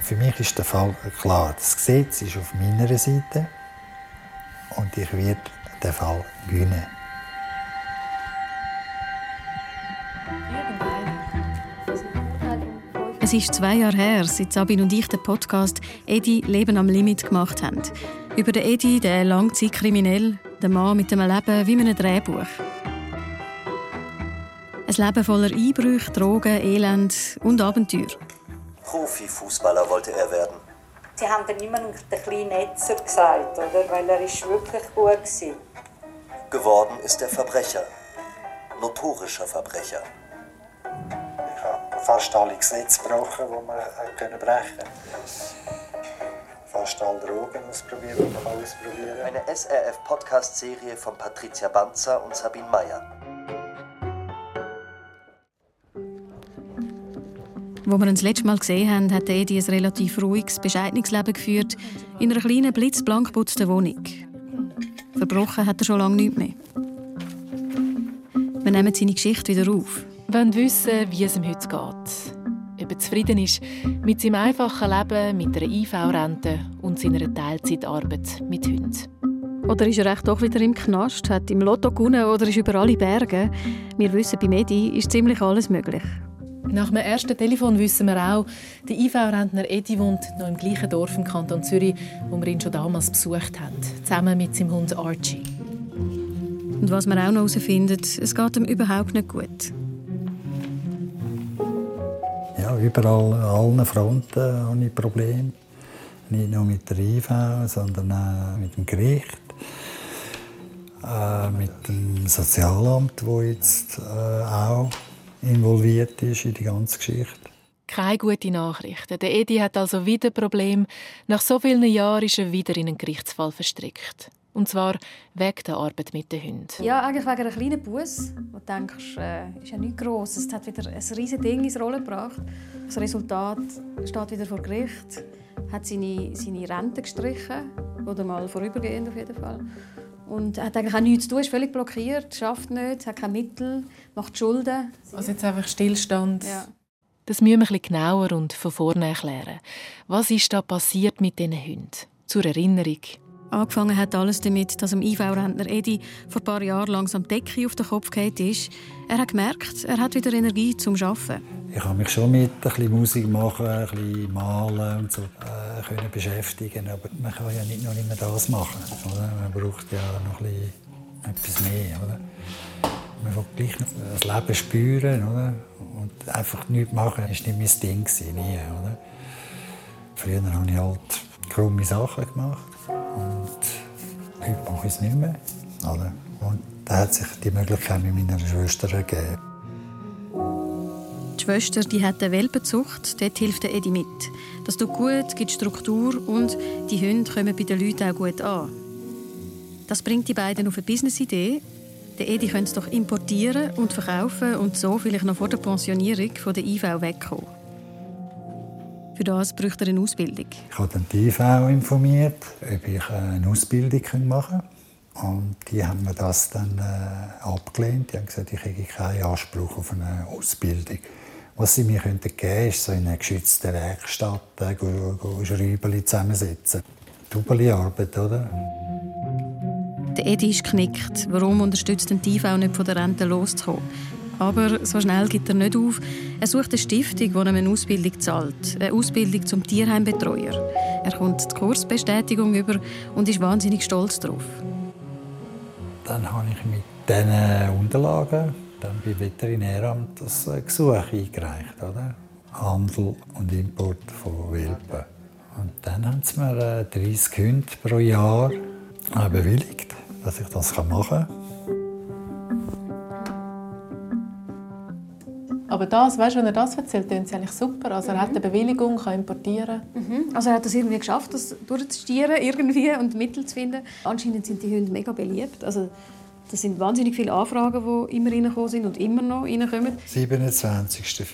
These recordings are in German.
für mich ist der Fall klar. Das Gesetz ist auf meiner Seite und ich werde den Fall gewinnen. Es ist zwei Jahre her, seit Sabine und ich den Podcast «Edi Leben am Limit» gemacht haben. Über den Edi, den Langzeitkriminell, den Mann mit einem Leben wie in einem Drehbuch. Ein Leben voller Einbrüche, Drogen, Elend und Abenteuer. Profifußballer wollte er werden. Sie haben dann immer den kleinen Netzer gesagt, oder? weil er ist wirklich gut war. Geworden ist er Verbrecher. Notorischer Verbrecher. Ich habe fast alle Gesetze gebrochen, die man brechen konnte. Fast alle Drogen ausprobiert, die man ausprobieren Eine SRF-Podcast-Serie von Patricia Banzer und Sabine Meyer. Wo wir uns das letzte Mal gesehen haben, hat Edi ein relativ ruhiges, bescheidenes Leben geführt, in einer kleinen, blitzblank geputzten Wohnung. Verbrochen hat er schon lange nichts mehr. Wir nehmen seine Geschichte wieder auf. Wir wollen wissen, wie es ihm heute geht. Ob er zufrieden ist mit seinem einfachen Leben, mit einer IV-Rente und seiner Teilzeitarbeit mit Hunden. Oder ist er echt doch wieder im Knast, hat im Lotto gewonnen oder ist über alle Berge? Wir wissen, bei Edi ist ziemlich alles möglich. Nach dem ersten Telefon wissen wir auch, der IV-Rentner Edi wohnt noch im gleichen Dorf im Kanton Zürich, wo wir ihn schon damals besucht haben, zusammen mit seinem Hund Archie. Und was wir auch noch herausfinden, es geht ihm überhaupt nicht gut. Ja, überall, an allen Fronten habe ich Probleme. Nicht nur mit der IV, sondern auch mit dem Gericht, äh, mit dem Sozialamt, das jetzt äh, auch involviert ist in die ganze Geschichte. Keine gute Nachrichten. Der Edi hat also wieder Problem. Nach so vielen Jahren ist er wieder in einen Gerichtsfall verstrickt. Und zwar wegen der Arbeit mit den Hunden. Ja, eigentlich wegen einer kleinen Bus. Wo du denkst, äh, ist ja nichts Grosses. Es hat wieder ein riesiges Ding ins Rollen gebracht. Das Resultat steht wieder vor Gericht. Hat seine, seine Rente gestrichen. Oder mal vorübergehend auf jeden Fall. Und hat eigentlich auch nichts zu tun, ist völlig blockiert, schafft nicht, hat keine Mittel, macht Schulden. Also jetzt einfach Stillstand. Ja. Das müssen wir ein bisschen genauer und von vorne erklären. Was ist da passiert mit diesen Hunden? Zur Erinnerung. Angefangen hat alles damit, dass dem IV-Rentner Edi vor ein paar Jahren langsam die Decke auf den Kopf gefallen ist. Er hat gemerkt, er hat wieder Energie zum Arbeiten. Ich habe mich schon mit ein bisschen Musik machen, ein bisschen malen und so äh, können beschäftigen, aber man kann ja nicht nur immer das machen, oder? Man braucht ja noch ein etwas mehr, oder? Man will gleich das Leben spüren, oder? Und einfach nichts machen, ist nicht mein Ding nie, oder? Früher habe ich halt krumme Sachen gemacht und heute mache ich es nicht mehr, oder? Und da hat sich die Möglichkeit mit meiner Schwester ergeben. Die Schwester die hat eine Welpenzucht, dort hilft Edi mit. Das tut gut, gibt Struktur und die Hunde kommen bei den Leuten auch gut an. Das bringt die beiden auf eine Business-Idee. Der Edi könnte es doch importieren und verkaufen und so vielleicht noch vor der Pensionierung von der IV wegkommen. Für das bräuchte er eine Ausbildung. Ich habe dann die IV informiert, ob ich eine Ausbildung machen kann. Und die haben mir das dann äh, abgelehnt. Die haben gesagt, ich hätte keinen Anspruch auf eine Ausbildung. Was sie mir geben könnten, ist so in einer geschützten Werkstatt äh, go, zusammensetzen. Arbeit, oder? Der Edi ist geknickt. Warum unterstützt die IV nicht von der Rente loszukommen? Aber so schnell gibt er nicht auf. Er sucht eine Stiftung, die ihm eine Ausbildung zahlt. Eine Ausbildung zum Tierheimbetreuer. Er kommt die Kursbestätigung über und ist wahnsinnig stolz darauf. Dann habe ich mit diesen Unterlagen dann beim Veterinäramt das Gesuch eingereicht. Oder? Handel und Import von Welpen. Und dann haben sie mir 30 Hunde pro Jahr bewilligt, dass ich das machen kann. Aber das, weißt du, wenn er das erzählt, ist eigentlich super. Also er hat eine Bewilligung, kann importieren. Mhm. Also er hat es irgendwie geschafft, das durchzustieren irgendwie und Mittel zu finden. Anscheinend sind die Hunde mega beliebt. Also das sind wahnsinnig viele Anfragen, die immer reingekommen sind und immer noch reinkommen. 27.05.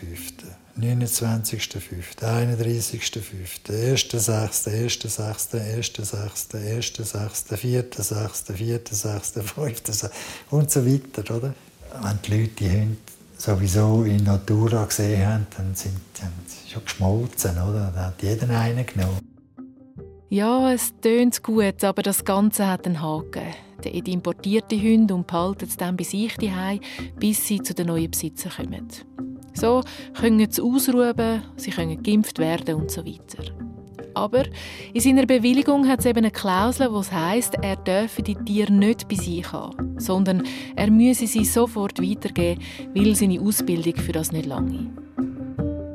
29.05., 31.05., 1.06., 1.06., 1.06., 1.06., 4.06., 4.06., 5.06. und so weiter. Oder? Wenn die Leute die Hunde sowieso in Natura gesehen haben, dann sind sie schon geschmolzen, oder? Da hat jeder einen genommen. Ja, es tönt gut, aber das Ganze hat einen Haken. Der importiert die Hunde und behaltet sie dann bei sich daheim, bis sie zu den neuen Besitzern kommen. So können sie ausruhen, sie können geimpft werden und so weiter. Aber in seiner Bewilligung hat es eben eine Klausel, die heisst, er dürfe die Tiere nicht bei sich haben, sondern er müsse sie sofort weitergeben, weil seine Ausbildung für das nicht lange.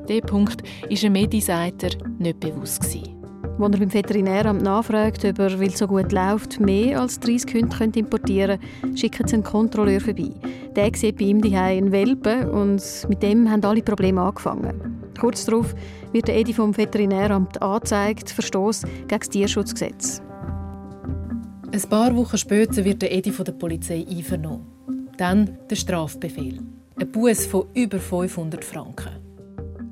Dieser Punkt war ein Mediseiter nicht bewusst. Gewesen. Als er beim Veterinäramt nachfragt, ob er, weil es so gut läuft, mehr als 30 Hunde importieren könnte, schickt einen Kontrolleur vorbei. Der sieht bei ihm die einen Welpen und mit dem haben alle Probleme angefangen. Kurz darauf wird der Edi vom Veterinäramt angezeigt, Verstoß gegen das Tierschutzgesetz. Ein paar Wochen später wird der Edi von der Polizei einvernommen. Dann der Strafbefehl. Ein Buß von über 500 Franken.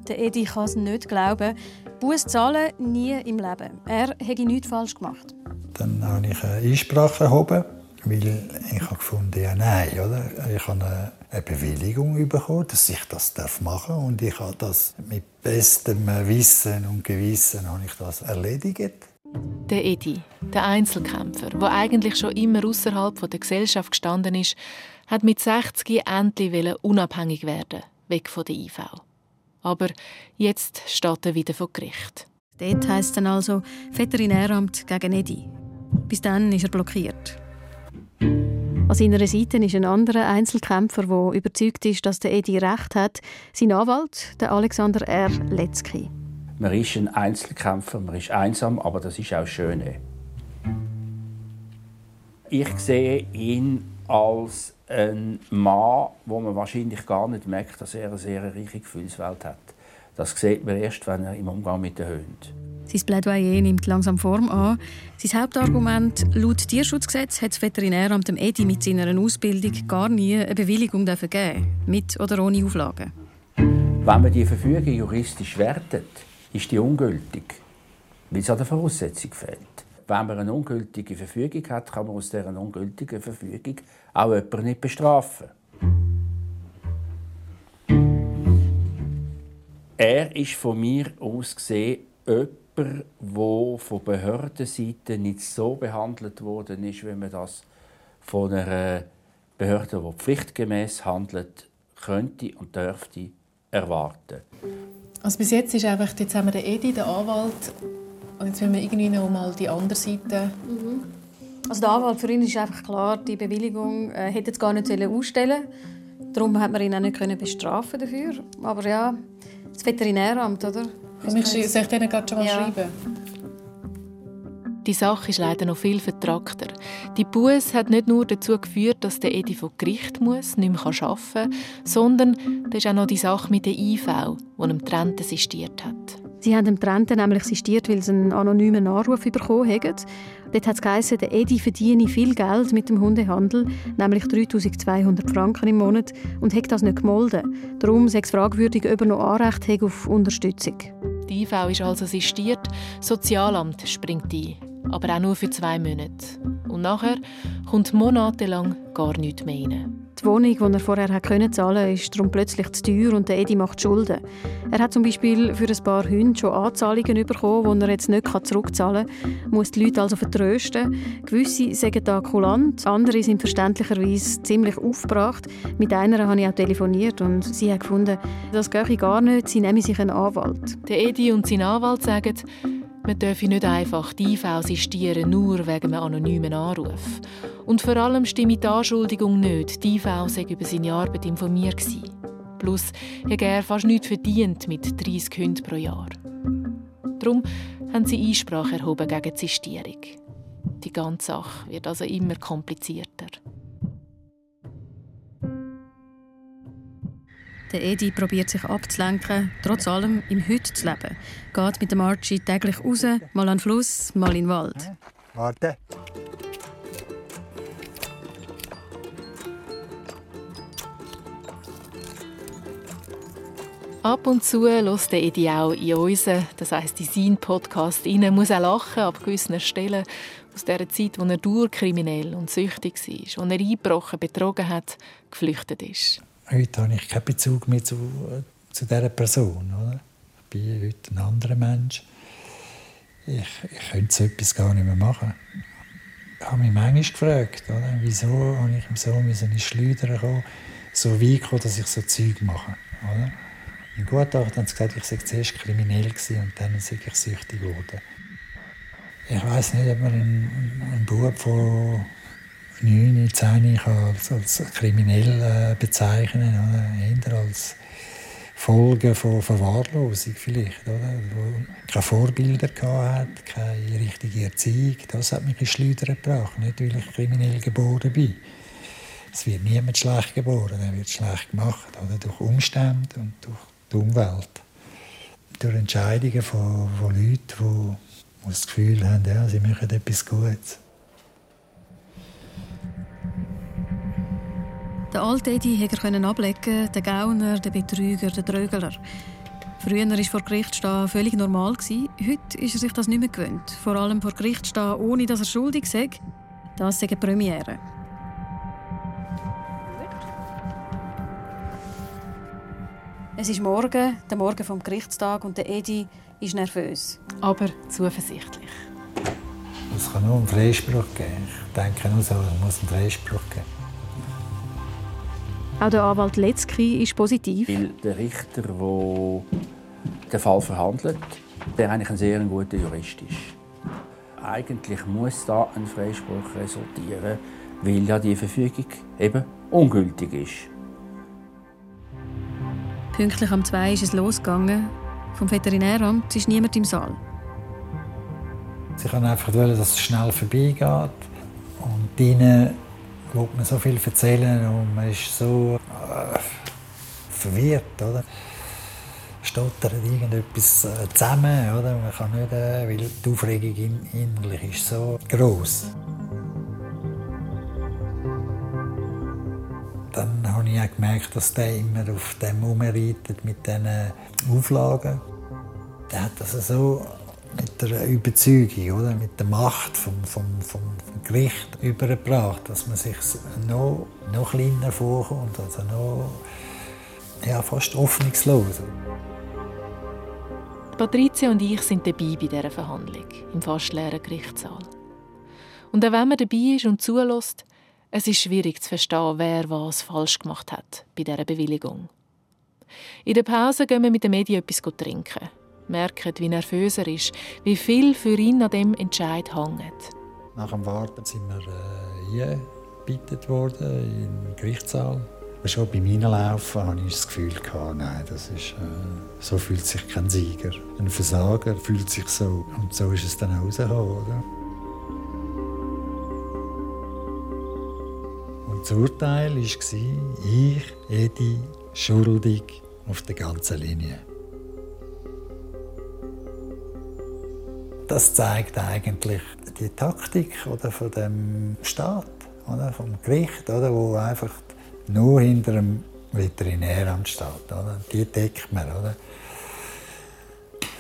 Der Edi kann es nicht glauben. Buß zahlen nie im Leben. Er hätte nichts falsch gemacht. Dann habe ich eine Einsprache erhoben, weil ich habe gefunden, ja nein, oder? Ich habe eine Bewilligung bekommen, dass ich das machen darf und ich habe das mit bestem Wissen und Gewissen habe ich das erledigt. Der Edi, der Einzelkämpfer, der eigentlich schon immer außerhalb der Gesellschaft gestanden ist, hat mit 60 endlich unabhängig werden, weg von der IV. Aber jetzt steht er wieder vor Gericht. Dort heisst es dann also Veterinäramt gegen Edi. Bis dann ist er blockiert. An seiner Seite ist ein anderer Einzelkämpfer, der überzeugt ist, dass der Edi recht hat. Sein Anwalt, der Alexander R. Letzky. Man ist ein Einzelkämpfer, man ist einsam, aber das ist auch schön. Ich sehe ihn als ein Mann, wo man wahrscheinlich gar nicht merkt, dass er eine sehr reiche Gefühlswelt hat. Das sieht man erst, wenn er im Umgang mit den Hunden. Sein Plädoyer nimmt langsam Form an. Sein Hauptargument, laut Tierschutzgesetz hat das Veterinäramt dem Edi mit seiner Ausbildung gar nie eine Bewilligung geben mit oder ohne Auflagen. Wenn man die Verfügung juristisch wertet, ist die ungültig, weil es an der Voraussetzung fehlt. Wenn man eine ungültige Verfügung hat, kann man aus dieser ungültigen Verfügung auch jemanden nicht bestrafen. Er ist von mir aus gesehen jemand, der von Behördenseite nicht so behandelt worden ist, wie man das von einer Behörde, die pflichtgemäß handelt, könnte und dürfte erwarten. Also bis jetzt ist einfach, jetzt haben wir den Edi, den Anwalt, und jetzt wollen wir irgendwie noch mal die andere Seite. Mhm. Also der Anwalt für ihn ist einfach klar, die Bewilligung äh, hätte jetzt gar nicht ausstellen Darum hat man ihn auch nicht bestrafen dafür. Aber ja, das Veterinäramt, oder? Soll ich, soll ich denen gerade schon mal ja. schreiben? Die Sache ist leider noch viel vertrackter. Die Buß hat nicht nur dazu geführt, dass der Edi vor Gericht muss, nicht mehr arbeiten kann, sondern da ist auch noch die Sache mit der IV, die ihm Trent assistiert hat. Sie haben dem Trenten nämlich assistiert, weil sie einen anonymen Anruf bekommen haben. Dort hat es geheißen, der Edi verdiene viel Geld mit dem Hundehandel, nämlich 3200 Franken im Monat, und hat das nicht gemolden. Darum sei es fragwürdig, ob er noch Anrecht auf Unterstützung. Die IV ist also assistiert, Sozialamt springt ein, aber auch nur für zwei Monate. Und nachher kommt monatelang gar nichts mehr rein. Die Wohnung, die er vorher zahlen konnte, ist darum plötzlich zu teuer und der Edi macht Schulden. Er hat zum Beispiel für ein paar Hunde schon Anzahlungen bekommen, die er jetzt nicht zurückzahlen kann, muss die Leute also vertrösten. Gewisse sagen da kulant, andere sind verständlicherweise ziemlich aufgebracht. Mit einer habe ich auch telefoniert und sie hat gefunden, das gehe gar nicht, sie nehmen sich einen Anwalt. Der Edi und sein Anwalt sagen, man dürfe nicht einfach die IV assistieren, nur wegen einem anonymen Anruf. Und vor allem stimme die Anschuldigung nicht, die IV sei über seine Arbeit informiert gewesen. Plus hätte er fast nichts verdient mit 30 Hunden pro Jahr. Darum haben sie Einsprache erhoben gegen die Sistierung. Die ganze Sache wird also immer komplizierter. Der Edi probiert sich abzulenken, trotz allem im Heute zu leben. Geht mit dem Archie täglich raus, mal an den Fluss, mal in den Wald. Warte. Ab und zu hört der Edi auch in unseren, das heisst in seinen Podcast rein, muss auch lachen ab gewissen Stellen aus der Zeit, wo er durchkriminell und süchtig war, wo er eingebrochen, betrogen hat, geflüchtet ist. Heute habe ich keinen Bezug mehr zu, zu dieser Person. Oder? Ich bin heute ein anderer Mensch. Ich, ich könnte so etwas gar nicht mehr machen. Ich habe mich manchmal gefragt, oder? wieso habe ich so in die Schleudern kommen, so weit gekommen, dass ich so Zeug mache. Oder? Im Gutachten haben sie gesagt, ich sei zuerst kriminell und dann sei ich süchtig geworden. Ich weiß nicht, ob man einen, einen Bub von 9, 10 als, als kriminell äh, bezeichnen oder? Eher als Folge von Verwahrlosung vielleicht, oder? Wo keine Vorbilder hat, keine richtige Erziehung. Das hat mich in Schleudern gebracht, nicht weil ich kriminell geboren bin. Es wird niemand schlecht geboren, er wird schlecht gemacht, oder? durch Umstände und durch die Umwelt. Durch Entscheidungen von, von Leuten, die, die das Gefühl haben, ja, sie machen etwas Gutes. Der alte Edi konnte ablegen, der Gauner, der Betrüger, der Trögler. Früher war vor Gericht stehen völlig normal. Heute ist er sich das nicht mehr gewöhnt. Vor allem vor Gericht stehen, ohne dass er schuldig sei. Das ist eine Premiere. Es ist morgen, der Morgen vom Gerichtstag, und der Edi ist nervös. Aber zuversichtlich. Es kann nur einen Freispruch geben. Ich denke nur so, es muss einen Freispruch geben. Auch der Anwalt Letzki ist positiv. Weil der Richter, der den Fall verhandelt, der eigentlich ein sehr guter Jurist ist. Eigentlich muss da ein Freispruch resultieren, weil ja die Verfügung eben ungültig ist. Pünktlich am 2 ist es losgegangen. Vom Veterinäramt ist niemand im Saal. Sie kann einfach wollen, dass es schnell vorbeigeht. Und ihnen will man so viel erzählen und man ist so äh, verwirrt, oder? Stottert irgendetwas äh, zusammen, oder? Man kann nicht, äh, weil die Aufregung in, innerlich ist so groß. Dann habe ich auch gemerkt, dass der immer auf dem herumreitet mit diesen Auflagen. Der hat das so mit der Überzeugung, oder? mit der Macht vom, vom, vom, vom Gericht übergebracht, dass man sich noch, noch kleiner vorkommt, also noch ja, fast hoffnungslos. Patricia und ich sind dabei bei dieser Verhandlung im fast leeren Gerichtssaal. Und auch wenn man dabei ist und zulässt, es ist schwierig zu verstehen, wer was falsch gemacht hat bei dieser Bewilligung. In der Pause gehen wir mit den Medien etwas trinken merken, wie nervös er ist, wie viel für ihn an dem Entscheid hängt. Nach dem Warten sind wir äh, eingebettet worden im Gerichtssaal. Schon beim Reinlaufen hatte ich das Gefühl, nein, das ist, äh, so fühlt sich kein Sieger. Ein Versager fühlt sich so. Und so ist es dann auch rausgekommen. Oder? Und das Urteil war, ich, Edi, schuldig auf der ganzen Linie. Das zeigt eigentlich die Taktik oder, von dem Staat, oder, vom Gericht, oder, wo einfach nur hinter dem Veterinäramt steht. Oder. Die deckt man. Oder.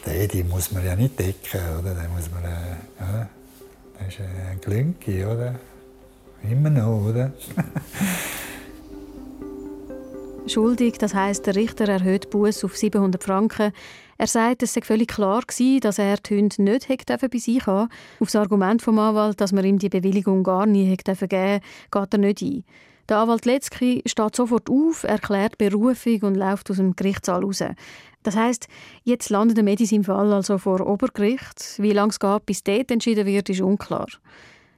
Den, die muss man ja nicht decken. Oder. Den muss man, äh, ja, das ist ein Glünki, oder? Immer noch, oder? Schuldig, das heißt, der Richter erhöht Buß auf 700 Franken. Er sagt, es sei völlig klar gewesen, dass er die Hunde nicht hätte bei sich haben Auf das Argument vom Anwalt, dass man ihm die Bewilligung gar nie hätte geben geht er nicht ein. Der Anwalt Letzki steht sofort auf, erklärt Berufung und läuft aus dem Gerichtssaal raus. Das heißt, jetzt landet der Medis im Fall also vor Obergericht. Wie lange es geht, bis dort entschieden wird, ist unklar.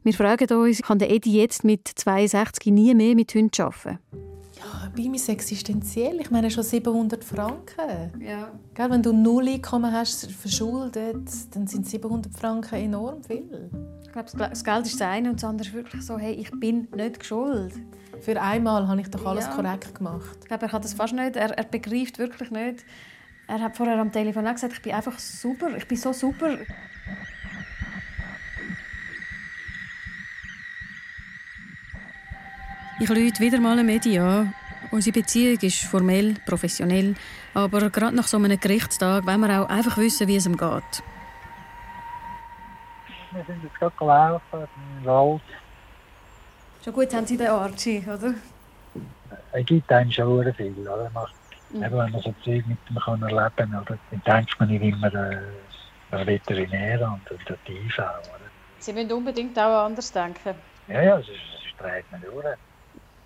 Wir fragen uns, kann der Edi jetzt mit 62 nie mehr mit Hunden arbeiten? Ja, bei mir ist existenziell. Ich meine schon 700 Franken. Ja. Gell, wenn du null Einkommen hast, verschuldet, dann sind 700 Franken enorm viel. Ich glaube, das Geld ist das eine und das andere ist wirklich so, hey, ich bin nicht geschuld. Für einmal habe ich doch alles Ja. korrekt gemacht. Ich glaube, er kann das fast nicht. Er, er begreift wirklich nicht. Er hat vorher am Telefon auch gesagt, ich bin einfach super. Ich bin so super. Ich rufe wieder mal eine Medi an. Unsere Beziehung ist formell, professionell. Aber gerade nach so einem Gerichtstag wollen wir auch einfach wissen, wie es ihm geht. Wir sind jetzt gerade gelaufen im Wald. Schon gut haben Sie den Archie, oder? er gibt einem schon viel. Oder? Macht, mhm. Eben, wenn man so Zeug mit ihm kann erleben kann, oder? dann denkt man nicht immer äh, an Veterinär und, an die IV. Oder? Sie müssen unbedingt auch anders denken. Ja, ja, es treibt man durch.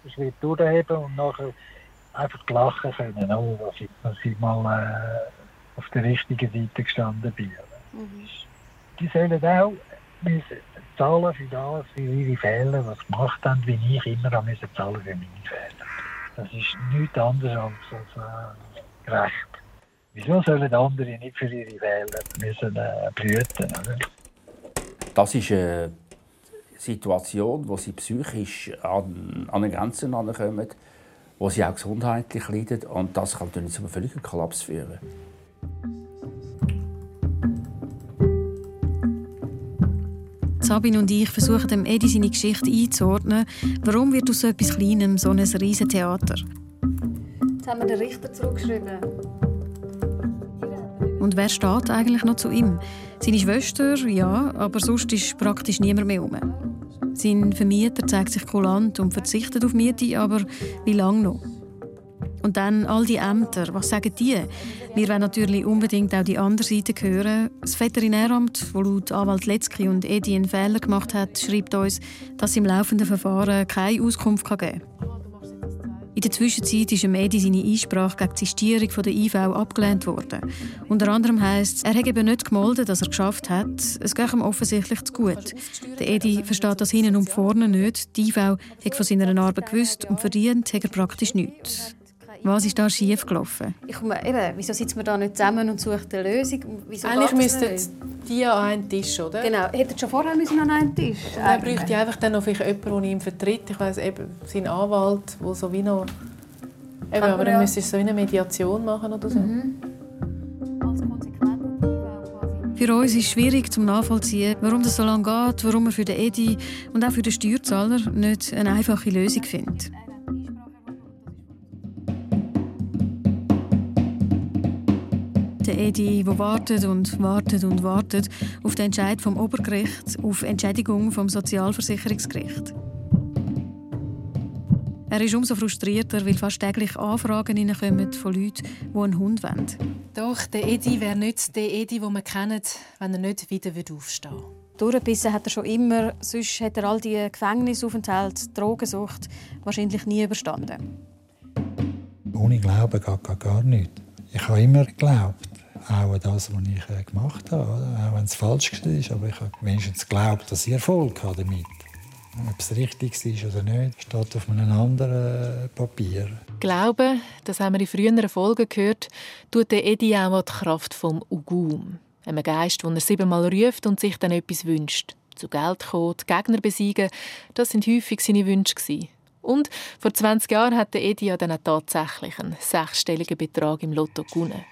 Es wird durchheben und nachher einfach lachen können, oh, dass, ich, dass ich mal äh, auf der richtigen Seite gestanden bin. Mhm. Die sollen auch müssen zahlen für das, für ihre Fehler, was gemacht haben, wie ich immer müssen zahlen für meine Fehler. Das ist nichts anderes als, als äh, gerecht. Wieso sollen andere nicht für ihre Fehler müssen äh, blüten? Oder? Das ist eine Situation, wo sie psychisch an, an eine Grenze ankommen, wo sie auch gesundheitlich leiden und das kann dann zu einem völligen Kollaps führen. Sabine und ich versuchen dem Edi seine Geschichte einzuordnen. Warum wird aus so etwas Kleinem so ein riesen Theater? Jetzt haben wir den Richter zurückgeschrieben. Und wer steht eigentlich noch zu ihm? Seine Schwester, ja, aber sonst ist praktisch niemand mehr um. Sein Vermieter zeigt sich kulant und verzichtet auf Miete, aber wie lange noch? Und dann all die Ämter, was sagen die? Wir wollen natürlich unbedingt auch die andere Seite hören. Das Veterinäramt, das laut Anwalt Letzki und Edi einen Fehler gemacht hat, schreibt uns, dass es im laufenden Verfahren keine Auskunft geben kann. In der Zwischenzeit ist Edi seine Einsprache gegen die Sistierung der IV abgelehnt worden. Unter anderem heisst es, er hätte eben nicht gemeldet, dass er geschafft hat. Es geht ihm offensichtlich zu gut. Der Edi versteht das hinten und vorne nicht. Die IV hat von seiner Arbeit gewusst und verdient hat er praktisch nichts. Was ist da schief gelaufen? Ich eben, wieso sitzen wir da nicht zusammen und suchen eine Lösung? Wieso Eigentlich müssten die an einen Tisch, oder? Genau, hätten schon vorher müssen an einen Tisch. Dann bräuchte ich einfach dann noch jemanden, der ihn vertritt. Ich weiss eben, sein Anwalt, der so wie noch... Eben, aber dann ja. müsste ich so eine Mediation machen oder so. Mhm. Für uns ist es schwierig zu nachvollziehen, warum das so lange geht, warum man für den Edi und auch für den Steuerzahler nicht eine einfache Lösung findet. Der Edi, der wartet und wartet und wartet auf den Entscheid vom Obergericht, auf Entschädigung vom Sozialversicherungsgericht. Er ist umso frustrierter, weil fast täglich Anfragen kommen von Leuten, die einen Hund wollen. Doch, der Edi wäre nicht der Edi, den wir kennen, wenn er nicht wieder aufstehen würde. Durchgebissen hat er schon immer, sonst hat er all die Gefängnisaufenthalte, Drogensucht wahrscheinlich nie überstanden. Ohne Glauben geht gar, gar nichts. Ich habe immer geglaubt auch das, was ich äh, gemacht habe. Auch wenn es falsch war. Aber ich habe wenigstens geglaubt, dass ich Erfolg habe damit ob es richtig ist oder nicht, steht auf einem anderen Papier. Glauben, das haben wir in früheren Folgen gehört, tut Edi auch an die Kraft vom Ugum. Einem Geist, den er siebenmal ruft und sich dann etwas wünscht. Zu Geld kommen, Gegner besiegen, das sind häufig seine Wünsche. Und vor 20 Jahren hat Edi ja dann tatsächlich einen sechsstelligen Betrag im Lotto gewonnen.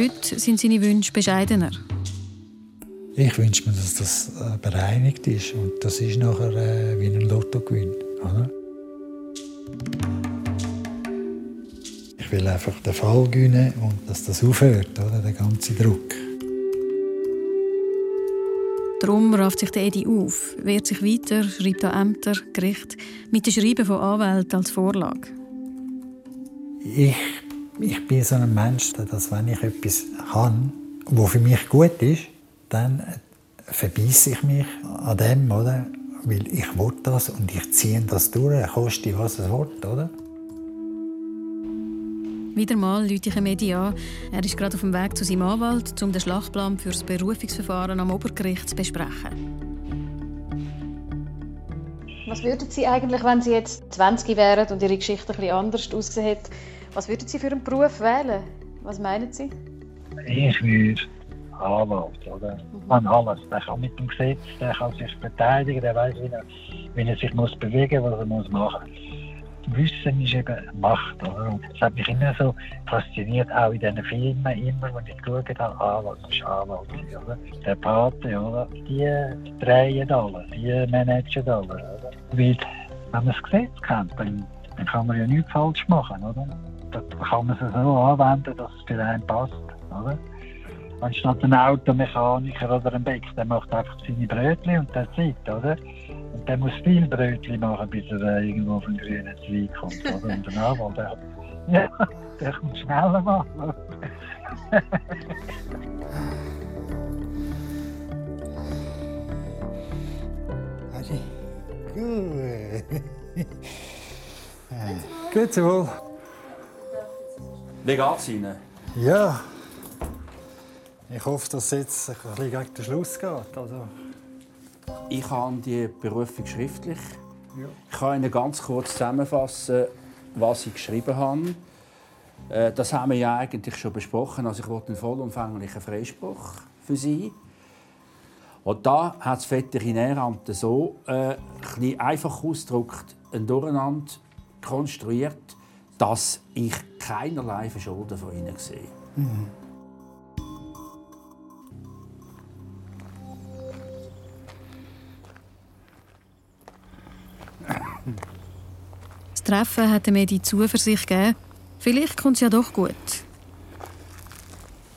Heute sind seine Wünsche bescheidener. Ich wünsche mir, dass das äh, bereinigt ist und das ist nachher äh, wie ein Lottogewinn. Oder? Ich will einfach den Fall gewinnen und dass das aufhört, oder? der ganze Druck. Darum rafft sich der Edi auf, wehrt sich weiter, schreibt an Ämter, Gericht, mit dem Schreiben von Anwälten als Vorlage. Ich ich bin so ein Mensch, dass wenn ich etwas habe, was für mich gut ist, dann verbeiße ich mich an dem, oder? Weil ich will das und ich ziehe das durch, koste was es will, oder? Wieder mal Leute ich Medi an. Er ist gerade auf dem Weg zu seinem Anwalt, um den Schlachtplan für das Berufungsverfahren am Obergericht zu besprechen. Was würden Sie eigentlich, wenn Sie jetzt 20 wären und Ihre Geschichte etwas anders ausgesehen hätte, was würden Sie für einen Beruf wählen? Was meinen Sie? Ich würde Anwalt, oder? Mhm. Alles. Der kann mit dem Gesetz, der kann sich verteidigen, der weiß, wie er, wie er sich muss bewegen muss, was er muss machen muss. Wissen ist eben Macht. Oder? Und das hat mich immer so fasziniert, auch in diesen Filmen, immer, wenn ich geschaut habe, Anwalt, das ist Anwalt. Oder? Der Pate, oder? die drehen alles, die managen alles. Weil, wenn man das Gesetz kennt, dann, dann kann man ja nichts falsch machen. Oder? da kann man es so anwenden, dass es für einen passt. Oder? Anstatt ein Automechaniker oder ein Bäcker, der macht einfach seine Brötchen und das ist, oder? Und der muss viel Brötchen machen, bis er äh, irgendwo auf den grünen Zweig kommt, oder? Und der Anwalt, der, ja, der kommt schneller machen. Gut. Gut wohl. Wie geht es Ihnen? Ja. Ich hoffe, dass es jetzt ein bisschen gegen den Schluss geht. Also, Ich habe die Berufung schriftlich. Ja. Ich kann Ihnen ganz kurz zusammenfassen, was ich geschrieben habe. Äh, Das haben wir ja eigentlich schon besprochen. Also ich wollte einen vollumfänglichen Freispruch für Sie. Und da hat das Veterinäramt so äh, ein bisschen einfach ausgedrückt ein Durcheinander konstruiert, dass ich keinerlei Verschulden von Ihnen sehe. Das Treffen hat mir die Zuversicht gegeben, vielleicht kommt es ja doch gut.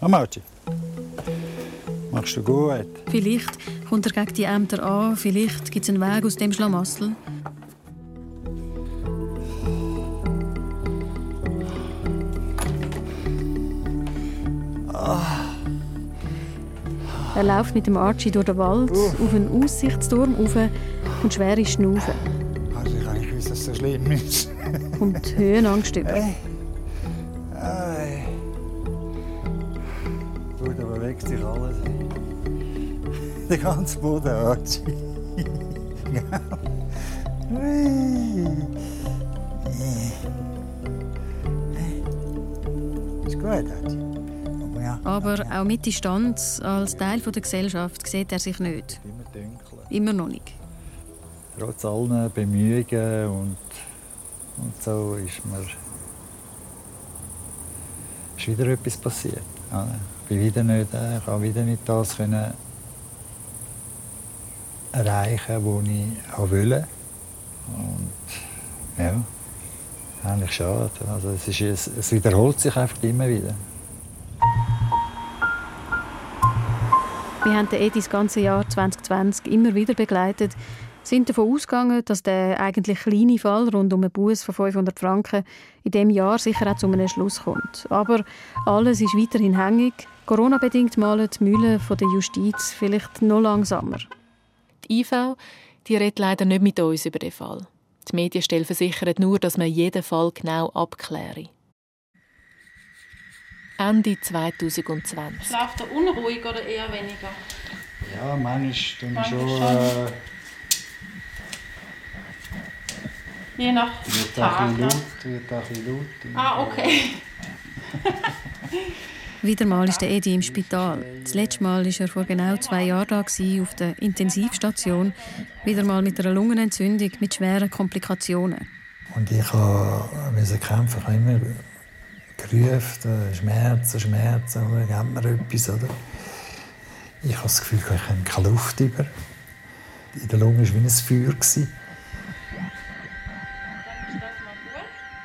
Amachi. Machst du gut? Vielleicht kommt er gegen die Ämter an, vielleicht gibt es einen Weg aus dem Schlamassel. Er läuft mit dem Archie durch den Wald, auf einen Aussichtsturm rauf und schwere Schnaufen. Also ich gewusst, dass es so schlimm ist. Kommt Höhenangst über. Ei. Gut, da bewegt sich alles. Der ganze Boden. Ui. Ist gut, Archie. Aber auch mit Distanz, als Teil der Gesellschaft, sieht er sich nicht. immer noch nicht. Trotz allen Bemühungen und, und so ist mir ist wieder etwas passiert. Ja, bin wieder nicht, äh, ich habe wieder nicht das können erreichen, was ich wollte. Und ja, eigentlich schade. Also es, ist, es, wiederholt sich einfach immer wieder. Wir haben den Edi das ganze Jahr 2020 immer wieder begleitet, sind davon ausgegangen, dass der eigentlich kleine Fall rund um einen Bus von 500 Franken in diesem Jahr sicher auch zu einem Schluss kommt. Aber alles ist weiterhin hängig. Corona-bedingt malen die Mühlen von der Justiz vielleicht noch langsamer. Die IV die redet leider nicht mit uns über den Fall. Die Medienstelle versichert nur, dass man jeden Fall genau abkläre. Ende 2020. Läuft er unruhig oder eher weniger? Ja, manchmal Manchmal schon. schon. Äh, Je nach wird auch ein Tag. Wird auch ein bisschen laut. Ah, okay. Wieder mal ist der Edi im Spital. Das letzte Mal war er vor genau zwei Jahren auf der Intensivstation. Wieder mal mit einer Lungenentzündung mit schweren Komplikationen. Und ich musste kämpfen. Ich habe immer gerufen, Schmerzen, Schmerzen, oder, gib mir etwas. Oder? Ich habe das Gefühl, ich habe keine Luft über. In der Lunge war wie ein Feuer.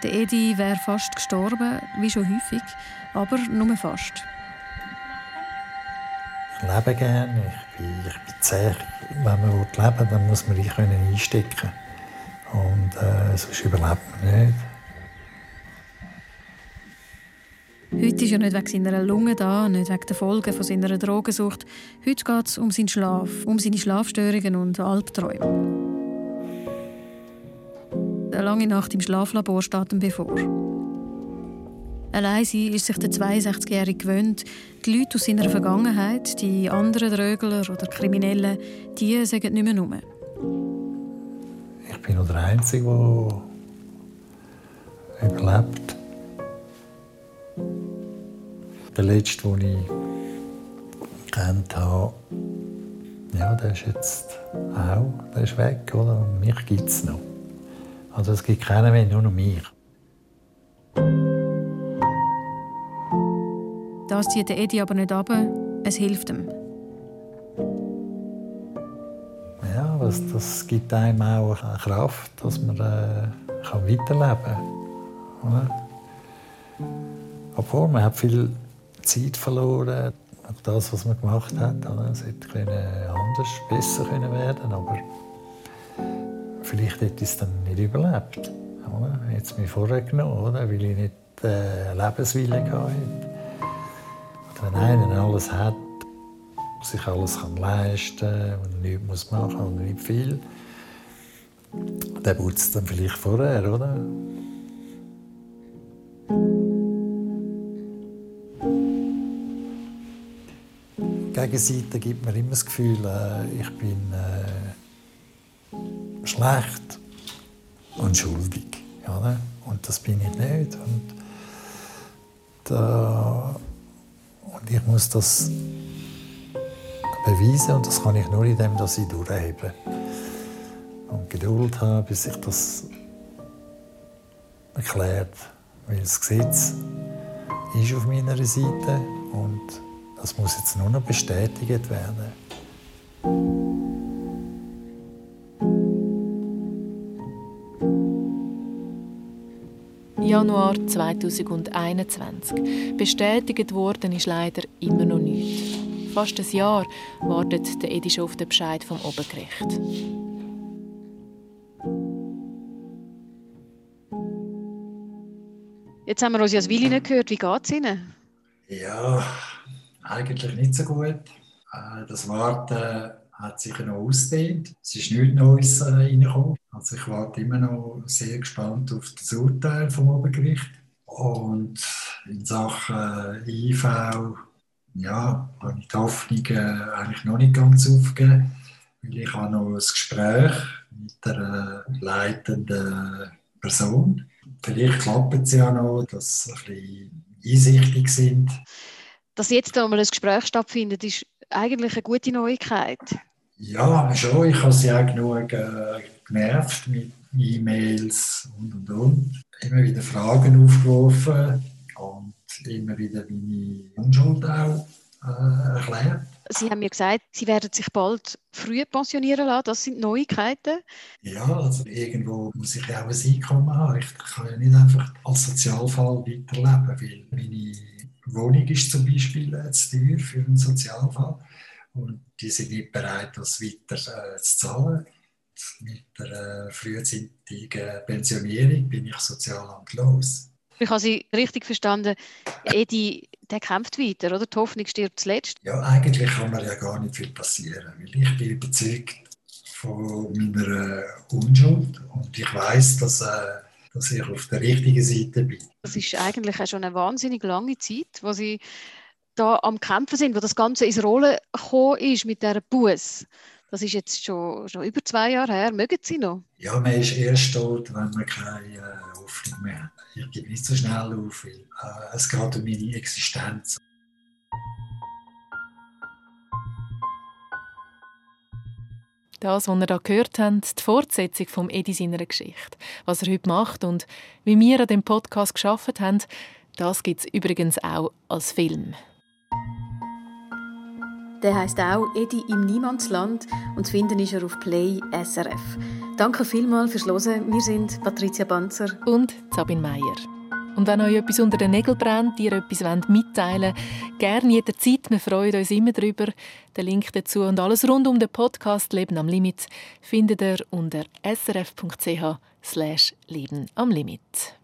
Der Edi wäre fast gestorben, wie schon häufig, aber nur fast. Ich lebe gerne, ich bin, ich bin zäh. Wenn man leben will, dann muss man sich können einstecken Und äh, sonst überlebt man nicht. Heute ist er nicht wegen seiner Lunge da, nicht wegen der Folgen von seiner Drogensucht. Heute geht es um seinen Schlaf, um seine Schlafstörungen und Albträume. Eine lange Nacht im Schlaflabor steht ihm bevor. Allein sein ist sich der 62-Jährige gewöhnt. Die Leute aus seiner Vergangenheit, die anderen Drögler oder Kriminellen, die sagen nicht mehr nur. Ich bin noch der Einzige, der überlebt. Der letzte, den ich kennt habe, ja, der ist jetzt auch der ist weg. Oder? Mich gibt es noch. Also es gibt keinen mehr, nur noch mich. Das zieht Edi aber nicht ab. Es hilft ihm. Ja, das, das gibt einem auch eine Kraft, dass man äh, kann weiterleben kann. Oder? Obwohl, man hat viel Zeit verloren. das, was man gemacht hat. Oder? Es hätte anders, besser können werden aber vielleicht hätte ich es dann nicht überlebt. Oder? Hätte es mir vorher genommen, oder? weil ich nicht äh, Lebenswille hatte. Oder wenn einer alles hat, sich alles kann leisten kann und nichts muss machen und nicht viel, dann putzt es dann vielleicht vorher, oder? Gegenseite gibt mir immer das Gefühl, äh, ich bin äh, schlecht und schuldig. Oder? Und das bin ich nicht. Und, da, und ich muss das beweisen und das kann ich nur indem dass ich durchhebe. Und Geduld habe, bis sich das erklärt. Weil das Gesetz ist auf meiner Seite und das muss jetzt nur noch bestätigt werden. Januar 2021. Bestätigt worden ist leider immer noch nichts. Fast ein Jahr wartet der Edi schon auf den Bescheid vom Obergericht. Jetzt haben wir uns ja das Willi nicht gehört. Wie geht es Ihnen? Ja, eigentlich nicht so gut. Äh, das Warten hat sich noch ausgedehnt. Es ist nichts Neues äh, reingekommen. Also ich warte immer noch sehr gespannt auf das Urteil vom Obergericht. Und in Sachen IV ja, habe ich die Hoffnung äh, eigentlich noch nicht ganz aufgegeben, weil ich habe noch ein Gespräch mit der leitenden Person. Vielleicht klappt es ja noch, dass sie ein bisschen einsichtig sind dass jetzt einmal ein Gespräch stattfindet, ist eigentlich eine gute Neuigkeit. Ja, schon. Ich habe sie auch genug äh, genervt mit E-Mails und und und. Immer wieder Fragen aufgeworfen und immer wieder meine Unschuld auch äh, erklärt. Sie haben mir gesagt, Sie werden sich bald früh pensionieren lassen. Das sind Neuigkeiten. Ja, also irgendwo muss ich auch ein Einkommen haben. Ich kann ja nicht einfach als Sozialfall weiterleben, weil meine Wohnung ist zum Beispiel äh, zu teuer für einen Sozialfall und die sind nicht bereit, das weiter äh, zu zahlen. Mit der äh, frühzeitigen Pensionierung bin ich sozialamtlos. Ich habe Sie richtig verstanden. Edi, der kämpft weiter, oder? Die Hoffnung stirbt zuletzt. Ja, eigentlich kann mir ja gar nicht viel passieren, weil ich bin überzeugt von meiner Unschuld und ich weiß, dass äh, dass ich auf der richtigen Seite bin. Das ist eigentlich auch schon eine wahnsinnig lange Zeit, wo Sie da am Kämpfen sind, wo das Ganze ins Rollen gekommen ist mit dieser Buß. Das ist jetzt schon, schon über zwei Jahre her. Mögen Sie noch? Ja, man ist erst tot, wenn man keine äh, Hoffnung mehr hat. Ich gebe nicht so schnell auf, weil äh, es geht um meine Existenz. Das, was ihr hier gehört habt, die Fortsetzung vom Edi seiner Geschichte. Was er heute macht und wie wir an dem Podcast geschaffen haben, das gibt es übrigens auch als Film. Der heißt auch Edi im Niemandsland und zu finden ist er auf Play SRF. Danke vielmals fürs Hören. Wir sind Patricia Banzer und Sabine Meier. Und wenn euch etwas unter den Nägeln brennt, ihr etwas mitteilen wollt, gerne jederzeit. Wir freuen uns immer darüber. Den Link dazu und alles rund um den Podcast Leben am Limit findet ihr unter srf.ch Leben am Limit.